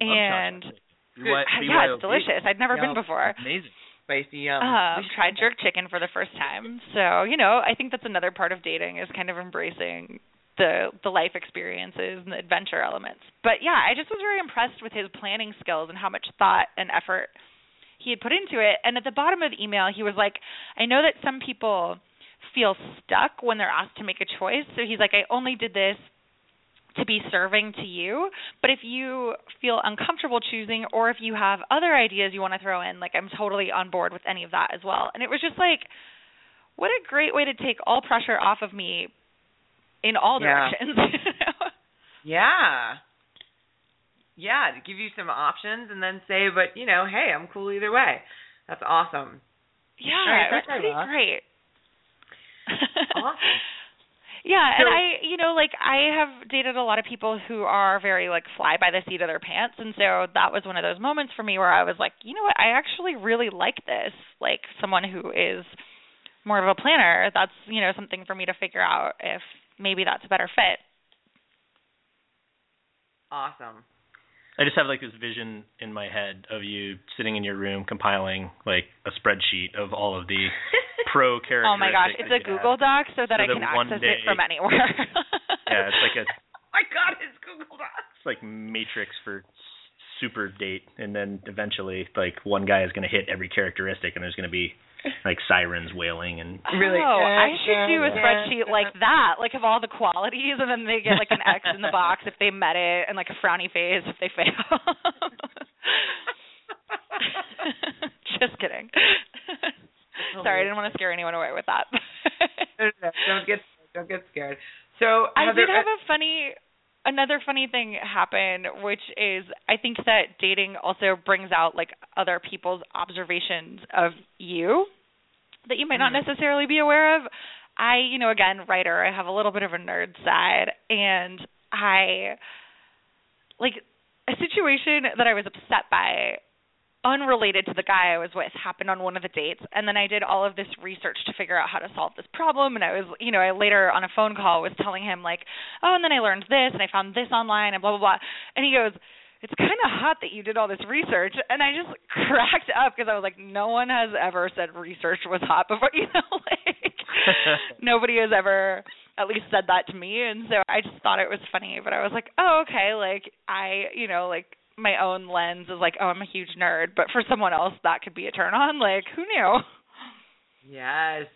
and- chocolate. Good. BY- yeah it's delicious I'd never Yeah. been before Amazing. Spicy yum. um tried jerk chicken for the first time so you know i think that's another part of dating is kind of embracing the the life experiences and the adventure elements but yeah i just was very impressed with his planning skills and how much thought and effort he had put into it and at the bottom of the email he was like i know that some people feel stuck when they're asked to make a choice so he's like i only did this to be serving to you. But if you feel uncomfortable choosing or if you have other ideas you want to throw in, like I'm totally on board with any of that as well. And it was just like what a great way to take all pressure off of me in all Yeah. directions. Yeah. Yeah, to give you some options and then say, but you know, hey, I'm cool either way. That's awesome. yeah, right, that's pretty great. Awesome. Yeah, and I, you know, like I have dated a lot of people who are very like fly by the seat of their pants, and so that was one of those moments for me where I was like, you know what, I actually really like this. Like someone who is more of a planner, that's you know something for me to figure out if maybe that's a better fit. Awesome. I just have like this vision in my head of you sitting in your room compiling like a spreadsheet of all of the pro characteristics. Oh my gosh, it's a Google have. Doc so that So I that can access day- it from anywhere. Yeah, it's like a Oh my god, it's Google Docs. it's like Matrix for super date, and then eventually like one guy is going to hit every characteristic, and there's going to be like sirens wailing and Really? Oh, I should do a spreadsheet like that, like of all the qualities, and then they get like an X in the box if they met it, and like a frowny face if they fail. Just kidding. Sorry, I didn't want to scare anyone away with that. don't get don't get scared. So I Heather, did have uh, a funny another funny thing happened which is I think that dating also brings out like other people's observations of you that you might not Mhm. necessarily be aware of. I, you know, again, writer, I have a little bit of a nerd side and I like a situation that I was upset by unrelated to the guy I was with happened on one of the dates and then I did all of this research to figure out how to solve this problem and I was you know I later on a phone call was telling him like oh and then I learned this and I found this online and blah blah blah. And he goes it's kind of hot that you did all this research and I just cracked up because I was like no one has ever said research was hot before you know like nobody has ever at least said that to me and so I just thought it was funny but I was like oh okay like I you know like my own lens is like oh I'm a huge nerd but for someone else that could be a turn on like who knew Yes,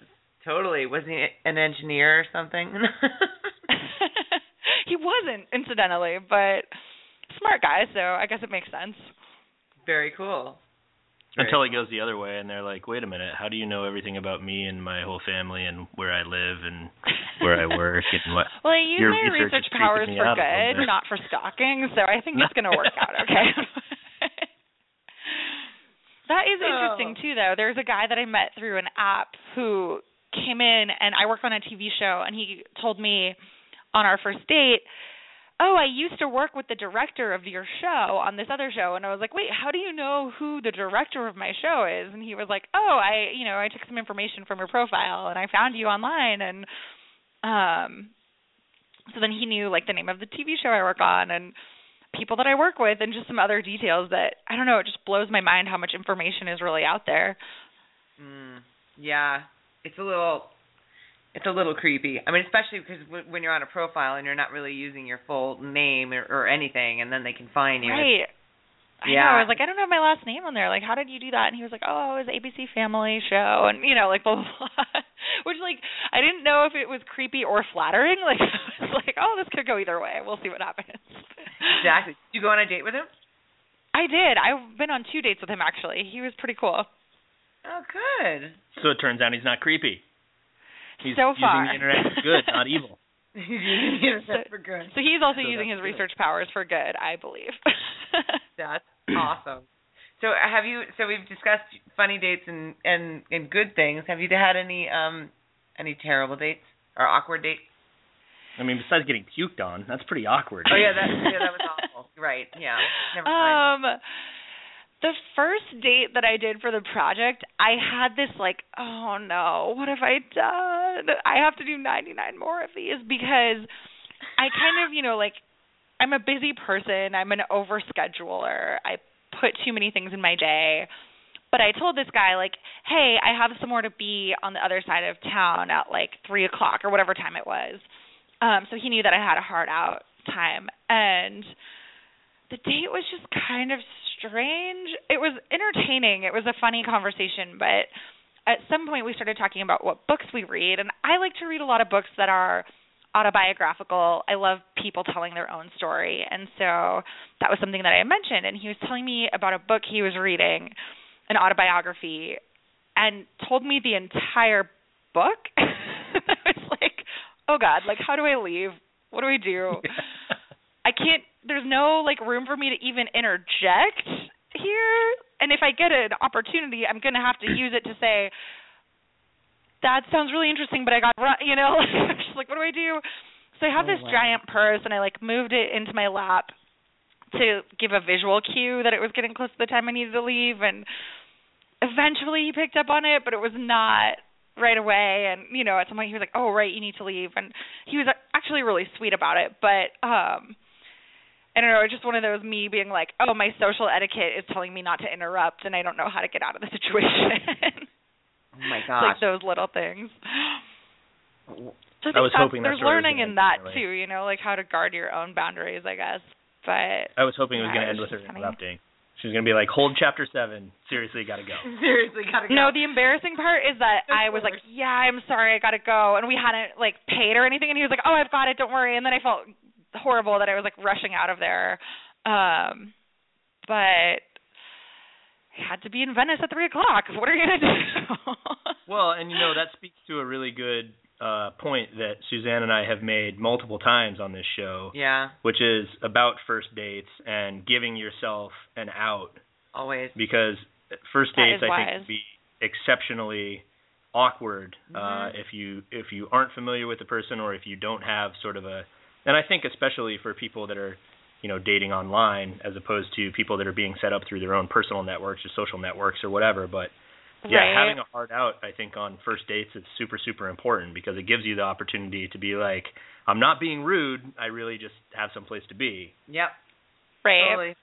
totally. Wasn't he an engineer or something? he he wasn't, incidentally, but smart guy, so I guess it makes sense. Very cool. Very Until it goes the other way, and they're like, "Wait a minute, how do you know everything about me and my whole family and where I live and where I work and what?" Well, I use Your my research research powers for out a little good, not for stalking, so I think it's going to work out okay. that is interesting too though. There's a guy that I met through an app who came in and I work on a TV show and he told me on our first date, "Oh, I used to work with the director of your show on this other show." And I was like, "Wait, how do you know who the director of my show is?" And he was like, "Oh, I, you know, I took some information from your profile and I found you online and um so then he knew like the name of the TV show I work on and people that I work with and just some other details that I don't know, it just blows my mind how much information is really out there. Mm, yeah, it's a little, it's a little creepy. I mean, especially because w- when you're on a profile and you're not really using your full name or, or anything, and then they can find you. Right. I Yeah. know. I was like, I don't have my last name on there. Like, how did you do that? And he was like, Oh, it was ABC Family Show, and you know, like blah blah blah. Which like I didn't know if it was creepy or flattering. Like I was like, oh, this could go either way. We'll see what happens. Exactly. Did you go on a date with him? I did. I've been on two dates with him actually. He was pretty cool. Oh, good. So it turns out he's not creepy. He's so far. using the internet for good, not evil. That's for good. So he's also So using his good. research powers for good, I believe. That's awesome. So have you? So we've discussed funny dates and and and good things. Have you had any um any terrible dates or awkward dates? I mean, besides getting puked on, that's pretty awkward. Oh yeah, that yeah that was awful. Right. Yeah. Never mind. The first date that I did for the project, I had this like, oh no, what have I done? I have to do 99 more of these because I kind of, you know, like I'm a busy person. I'm an overscheduler. I put too many things in my day. But I told this guy like, hey, I have somewhere to be on the other side of town at like three o'clock or whatever time it was. Um, so he knew that I had a hard out time, and the date was just kind of strange. It was entertaining. It was a funny conversation, but at some point we started talking about what books we read, and I like to read a lot of books that are autobiographical. I love people telling their own story, and so that was something that I mentioned. And he was telling me about a book he was reading, an autobiography, and told me the entire book. I was like, "Oh God! Like, how do I leave? What do I do?" There's no like room for me to even interject here. And if I get an opportunity, I'm gonna have to use it to say, "That sounds really interesting, but I got run." You know, I'm just like, what do I do? So I have Oh, this wow. giant purse, and I like moved it into my lap to give a visual cue that it was getting close to the time I needed to leave. And eventually, he picked up on it, but it was not right away. And you know, at some point, he was like, "Oh, right, you need to leave," and he was actually really sweet about it. But um I don't know, it's just one of those me being like, oh, my social etiquette is telling me not to interrupt, and I don't know how to get out of the situation. Oh my It's gosh. like those little things. So I was hoping there's learning in that end too, you know, like how to guard your own boundaries, I guess. But I was hoping it was Yeah, going to end with her funny. interrupting. She was going to be like, "Hold chapter seven. Seriously, got to go." Seriously, gotta go. no, the embarrassing part is that Of I was like, "Yeah, I'm sorry, I gotta go," and we hadn't like paid or anything, and he was like, "Oh, I've got it, don't worry." And then I felt horrible that I was like rushing out of there, um, but I had to be in Venice at three o'clock. What are you gonna do? Well, and you know that speaks to a really good uh point that Suzanne and I have made multiple times on this show, yeah, which is about first dates and giving yourself an out always. because first dates is I think can be exceptionally awkward uh Mhm. if you if you aren't familiar with the person or if you don't have sort of a and I think especially for people that are you know dating online as opposed to people that are being set up through their own personal networks or social networks or whatever but yeah right. having a hard out I think on first dates is super super important because it gives you the opportunity to be like I'm not being rude I really just have some place to be Yep. right. Totally.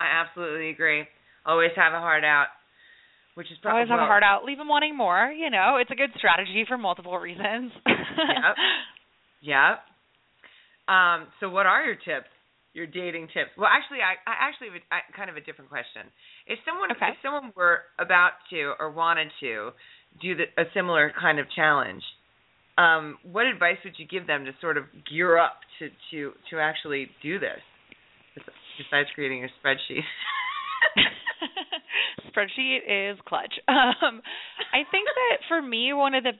I absolutely agree. Always have a heart out, which is probably Always have a heart out. Leave them wanting more. You know, it's a good strategy for multiple reasons. Yep. Yep. Um. So, what are your tips? Your dating tips? Well, actually, I, I actually have a, I, kind of a different question. If someone Okay. if someone were about to or wanted to do the, a similar kind of challenge, um, what advice would you give them to sort of gear up to to to actually do this besides creating a spreadsheet? spreadsheet is clutch. Um, I think that for me, one of the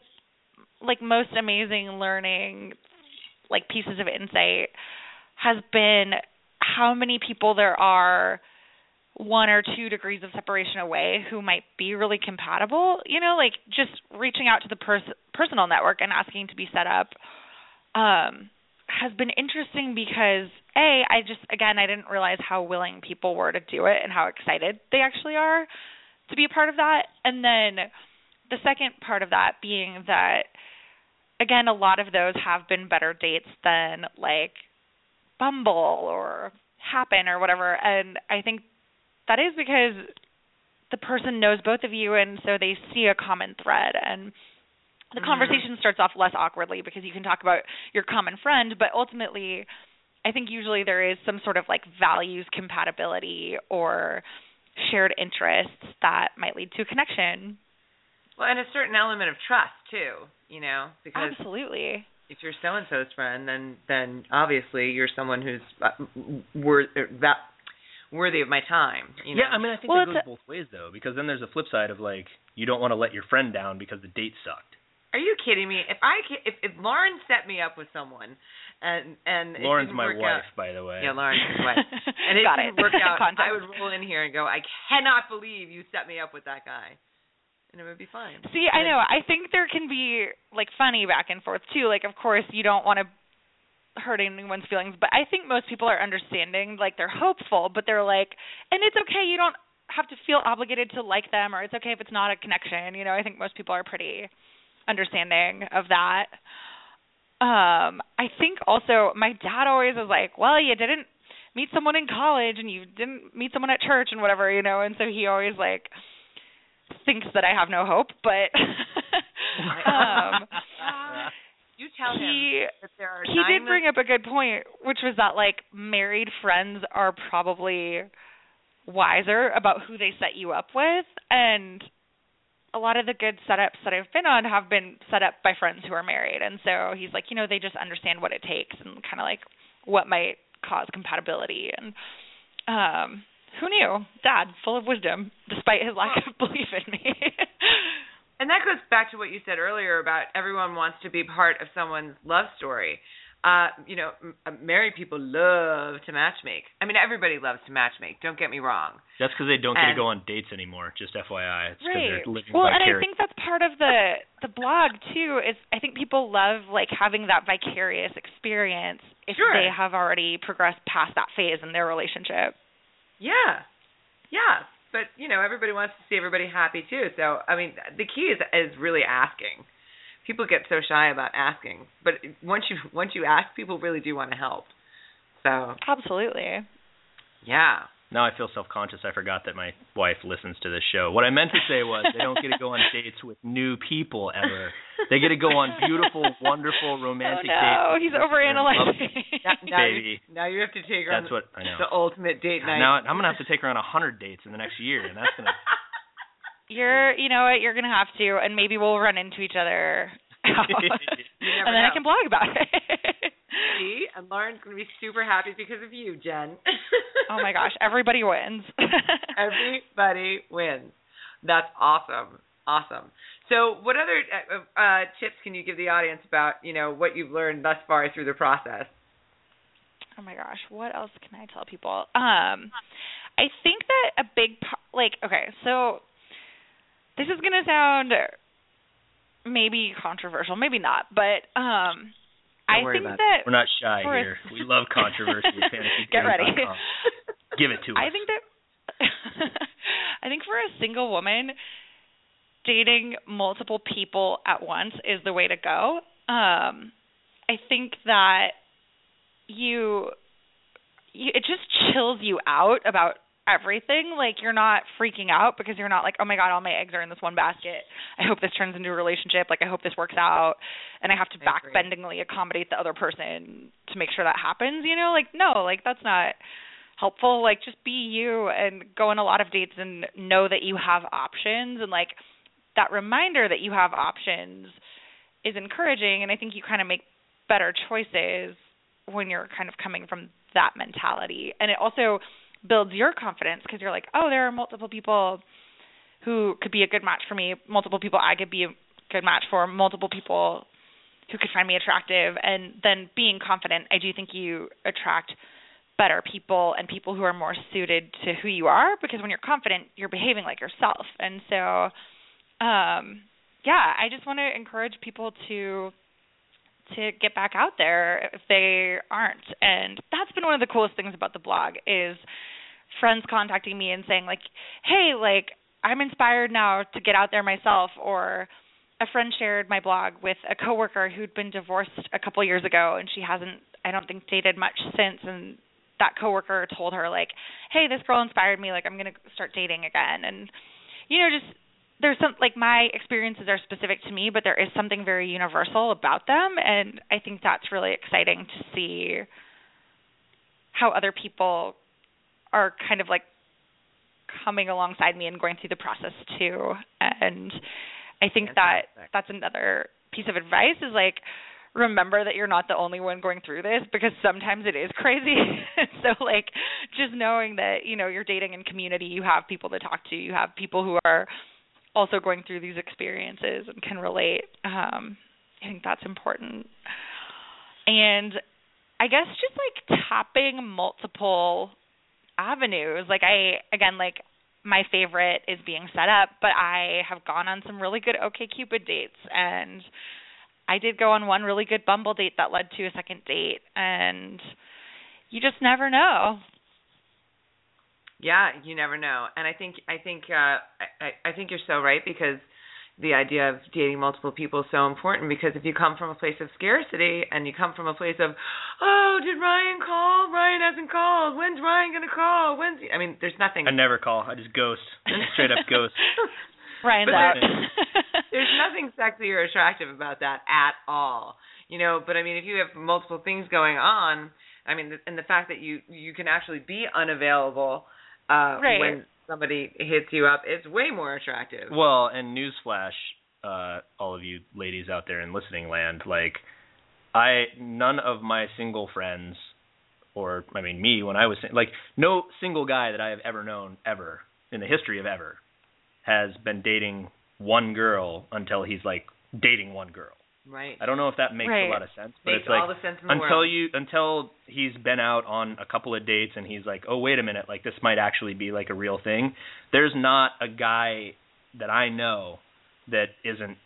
like most amazing learning like pieces of insight has been how many people there are one or two degrees of separation away who might be really compatible you know like just reaching out to the pers- personal network and asking to be set up um has been interesting because a i just again i didn't realize how willing people were to do it and how excited they actually are to be a part of that. And then the second part of that being that again a lot of those have been better dates than like bumble or Happn or whatever. And i think that is because the person knows both of you and so they see a common thread. And the mm-hmm. conversation starts off less awkwardly because you can talk about your common friend but ultimately i think usually there is some sort of like values compatibility or shared interests that might lead to a connection well and a certain element of trust too you know because absolutely if you're so and so's friend then then obviously you're someone who's uh, worth that worthy of my time. You know? Yeah, I mean, I think well, that goes a, both ways though, because then there's a flip side of like you don't want to let your friend down because the date sucked. Are you kidding me? If I if if Lauren set me up with someone, and and Lauren's my wife, out, by the way. Yeah, Lauren's my wife, and it Got didn't it. work out. I would roll in here and go, I cannot believe you set me up with that guy. And it would be fine. See, I know. I think there can be like funny back and forth too. Like, of course, you don't want to hurt anyone's feelings, but I think most people are understanding. Like they're hopeful, but they're like, and it's okay. You don't have to feel obligated to like them, or it's okay if it's not a connection. You know, I think most people are pretty understanding of that. Um, I think also my dad always was like, well, you didn't meet someone in college and you didn't meet someone at church and whatever, you know, and so he always like thinks that I have no hope, but um you tell he, him that there are he did bring up a good point, which was that like married friends are probably wiser about who they set you up with, and a lot of the good setups that I've been on have been set up by friends who are married, and so he's like, you know, they just understand what it takes and kind of like what might cause compatibility and um who knew? Dad, full of wisdom, despite his lack of belief in me. And that goes back to what you said earlier about everyone wants to be part of someone's love story. Uh, you know, m- uh, married people love to matchmake. I mean, everybody loves to matchmake. Don't get me wrong. That's because they don't get to go on dates anymore. Just FYI, it's because right. they're living well, and I think that's part of the the blog too. Is I think people love like having that vicarious experience if sure. they have already progressed past that phase in their relationship. Yeah, yeah but you know everybody wants to see everybody happy too. So I mean, the key is is really asking. People get so shy about asking, but once you once you ask, people really do want to help. So absolutely, yeah. Now I feel self conscious. I forgot that my wife listens to this show. What I meant to say was they don't get to go on dates with new people ever. They get to go on beautiful, wonderful, oh, romantic oh, no. dates. Oh, he's overanalyzing. now, now Baby. You, now you have to take her that's on what I know. the ultimate date night. Now I'm gonna have to take her on a hundred dates in the next year, and that's gonna. You're, you know what? You're gonna have to, and maybe we'll run into each other. and then know. I can blog about it. See, and Lauren's gonna be super happy because of you, Jen. oh my gosh, everybody wins. everybody wins. That's awesome. Awesome. So, what other uh, uh, tips can you give the audience about you know what you've learned thus far through the process? Oh my gosh, what else can I tell people? Um, I think that a big like okay, so this is gonna sound maybe controversial, maybe not, but um Don't I worry think about that We're not shy a- here. We love controversy Get ready. Give it to us. I think that I think for a single woman, dating multiple people at once is the way to go. Um, I think that you, you it just chills you out about everything. Like you're not freaking out because you're not like, oh my god, all my eggs are in this one basket. I hope this turns into a relationship. Like I hope this works out, and I have to backbendingly accommodate the other person to make sure that happens. You know, like no, like that's not helpful. Like just be you and go on a lot of dates and know that you have options and like that reminder that you have options is encouraging and I think you kind of make better choices when you're kind of coming from that mentality. And it also builds your confidence because you're like, "Oh, there are multiple people who could be a good match for me, multiple people I could be a good match for, multiple people who could find me attractive." And then being confident, I do think you attract better people and people who are more suited to who you are because when you're confident, you're behaving like yourself. And so um yeah, I just want to encourage people to to get back out there if they aren't. And that's been one of the coolest things about the blog is friends contacting me and saying like, "Hey, like I'm inspired now to get out there myself," or a friend shared my blog with a coworker who'd been divorced a couple years ago and she hasn't I don't think dated much since and that coworker told her like, "Hey, this girl inspired me. Like, I'm gonna start dating again." And you know, just there's some like my experiences are specific to me, but there is something very universal about them, and I think that's really exciting to see how other people are kind of like coming alongside me and going through the process too. And I think that that's another piece of advice is like remember that you're not the only one going through this because sometimes it is crazy. so like just knowing that, you know, you're dating in community, you have people to talk to, you have people who are also going through these experiences and can relate. Um I think that's important. And I guess just like tapping multiple avenues. Like I again like my favorite is being set up, but I have gone on some really good OK Cupid dates and I did go on one really good Bumble date that led to a second date, and you just never know. Yeah, you never know. And I think I think uh I, I think you're so right because the idea of dating multiple people is so important because if you come from a place of scarcity and you come from a place of oh did Ryan call Ryan hasn't called when's Ryan gonna call when's he? I mean there's nothing I never call. I just ghost. Straight up ghost. Ryan's But out. there's nothing sexy or attractive about that at all you know but i mean if you have multiple things going on i mean and the fact that you you can actually be unavailable uh Right. when somebody hits you up it's way more attractive Well, and newsflash, uh, all of you ladies out there in listening land, like I none of my single friends or I mean me when I was sing- like no single guy that I have ever known ever in the history of ever has been dating one girl until he's like dating one girl. Right I don't know if that makes Right. a lot of sense, but makes it's like all the sense in the until world you until he's been out on a couple of dates and he's like, "Oh, wait a minute, like this might actually be like a real thing." There's not a guy that I know that isn't,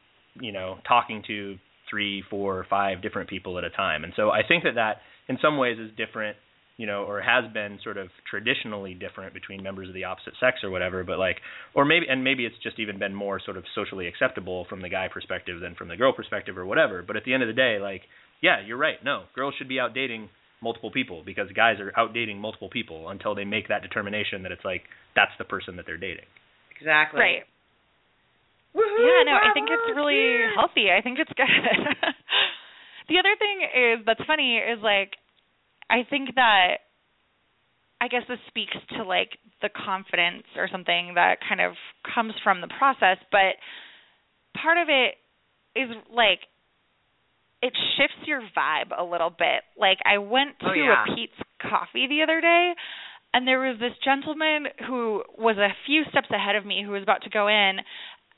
you know, talking to three, four, five different people at a time. And so I think that that in some ways is different, you know, or has been sort of traditionally different between members of the opposite sex or whatever, but like or maybe and maybe it's just even been more sort of socially acceptable from the guy perspective than from the girl perspective or whatever. But at the end of the day, like, yeah, you're right. No, girls should be out dating multiple people because guys are out dating multiple people until they make that determination that it's like that's the person that they're dating. exactly Right. Woohoo, Yeah, no, I think it's really cheers. healthy. I think it's good. the other thing is that's funny is like I think that I guess this speaks to like the confidence or something that kind of comes from the process, but part of it is like it shifts your vibe a little bit. Like I went oh, to Oh, yeah. a Peet's coffee the other day and there was this gentleman who was a few steps ahead of me who was about to go in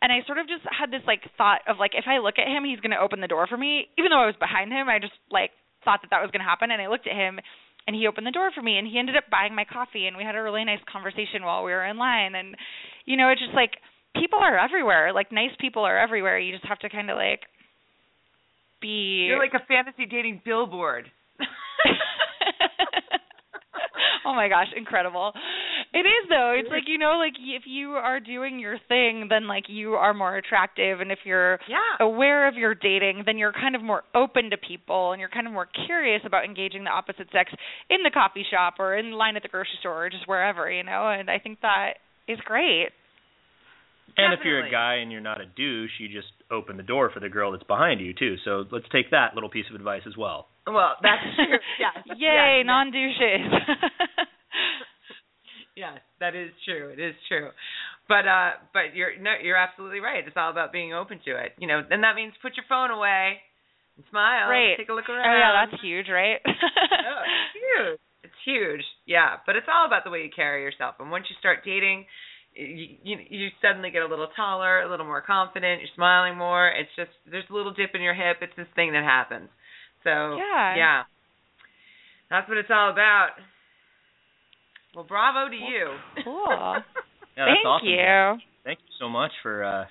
and I sort of just had this like thought of like if I look at him he's going to open the door for me even though I was behind him I just like thought that that was going to happen and I looked at him and he opened the door for me and he ended up buying my coffee and we had a really nice conversation while we were in line and you know it's just like people are everywhere like nice people are everywhere you just have to kind of like be you're like a fantasy dating billboard oh my gosh, incredible. It is though. It's like you know, like if you are doing your thing, then like you are more attractive, and if you're yeah aware of your dating, then you're kind of more open to people, and you're kind of more curious about engaging the opposite sex in the coffee shop or in line at the grocery store or just wherever, you know. And I think that is great. And if you're a guy and you're not a douche, you just open the door for the girl that's behind you too. So let's take that little piece of advice as well. well that's true yes Yay, yes, non douches. yes that is true it is true but uh, but you're no, you're absolutely right. It's all about being open to it. You know, and that means put your phone away and smile. Right. Take a look around. Oh yeah, that's huge, right? Oh, it's huge. It's huge. Yeah, but it's all about the way you carry yourself. And once you start dating, you, you you suddenly get a little taller, a little more confident. You're smiling more. It's just there's a little dip in your hip. It's this thing that happens. So Yeah. yeah, that's what it's all about. Well, bravo to you. Cool. Yeah, that's Thank awesome. you. Thank you so much for uh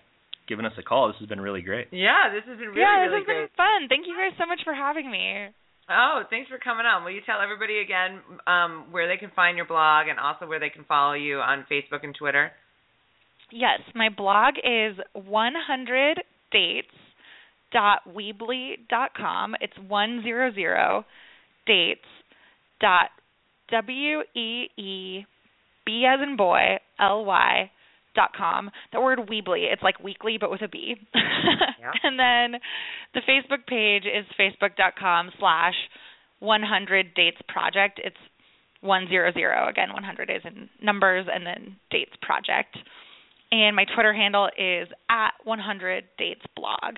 giving us a call. This has been really great. Yeah, this has been really yeah, this really has great. been fun. Thank you guys so much for having me. Oh, thanks for coming on. Will you tell everybody again um, where they can find your blog and also where they can follow you on Facebook and Twitter? Yes, my blog is 100dates.weebly.com. It's 100 dates dot w e e b as in boy l y dot com. The word Weebly, it's like weekly but with a B. Yeah. And then the Facebook page is facebook dot com slash 100 dates project. It's 100 again 100 is in numbers and then dates project. And my Twitter handle is at 100 dates blog.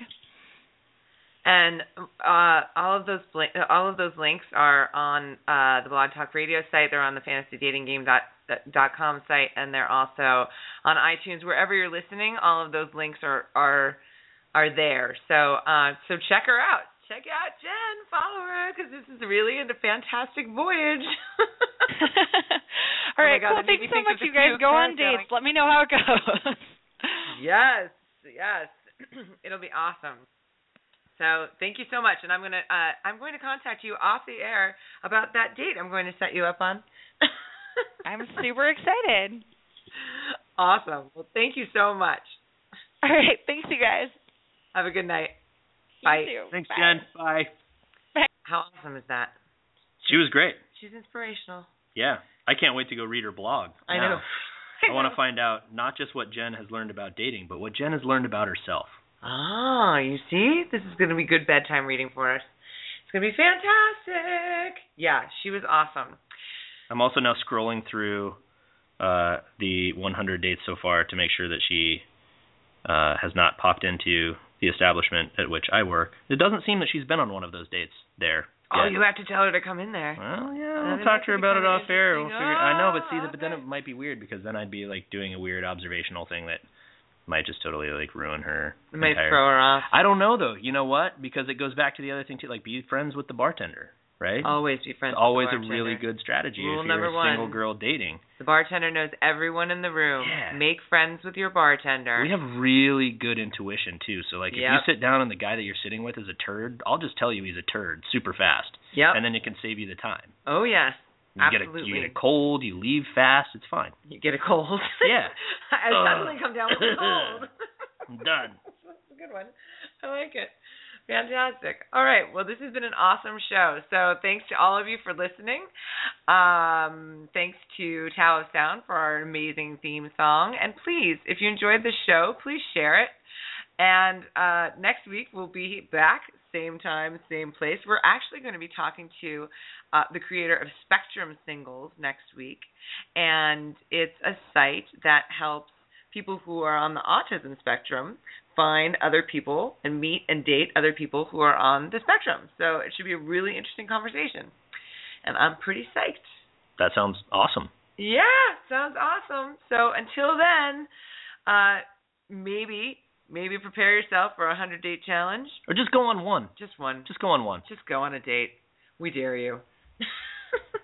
And uh, all of those all of those links are on uh, the Blog Talk Radio site. They're on the FantasyDatingGame dot dot com site, and they're also on iTunes. Wherever you're listening, all of those links are are are there. So uh, so check her out. Check out Jen. Follow her because this is really a fantastic voyage. all right, Oh God, cool. Thanks so much, you guys. Go on dates. Let me know how it goes. yes, yes. It'll be awesome. So thank you so much, and I'm gonna uh, I'm going to contact you off the air about that date. I'm going to set you up on. I'm super excited. Awesome. Well, thank you so much. All right, thanks, you guys. Have a good night. You Bye. too. Thanks, Bye. Jen. Bye. How awesome is that? She was great. She's inspirational. Yeah. I can't wait to go read her blog. I now. know. I want to find out not just what Jen has learned about dating, but what Jen has learned about herself. Ah, you see, this is going to be good bedtime reading for us. It's going to be fantastic. Yeah, she was awesome. I'm also now scrolling through uh, the 100 dates so far to make sure that she uh, has not popped into the establishment at which I work. It doesn't seem that she's been on one of those dates there. Oh, yet. you have to tell her to come in there. Well, yeah, we'll talk to her about it off air. We'll figure. I know, but see, Oh, but then it might be weird because then I'd be like doing a weird observational thing that might just totally like ruin her. It might entire- throw her off. I don't know though. You know what? Because it goes back to the other thing too. Like be friends with the bartender, right? Always be friends. it's always a really good strategy Rule if you're a one. single girl dating. The bartender knows everyone in the room. Yeah. Make friends with your bartender. We have really good intuition too. So like if you sit down and the guy that you're sitting with is a turd, I'll just tell you he's a turd super fast, Yep. and then it can save you the time. oh yes. You get a Absolutely. you get a cold, you leave fast, it's fine. You get a cold. Yeah. I Ugh. suddenly come down with a cold. I'm done. That's a good one. I like it. Fantastic. All right. Well, this has been an awesome show. So thanks to all of you for listening. Um, thanks to Tao of Sound for our amazing theme song. And please, if you enjoyed the show, please share it. And uh, next week we'll be back, same time, same place. We're actually going to be talking to uh, the creator of Spectrum Singles next week, and it's a site that helps people who are on the autism spectrum find other people and meet and date other people who are on the spectrum. So it should be a really interesting conversation, and I'm pretty psyched. That sounds awesome. Yeah, sounds awesome. So until then, uh, maybe maybe prepare yourself for a hundred date challenge. Or just go on one. Just one. Just go on one. Just go on a date. We dare you.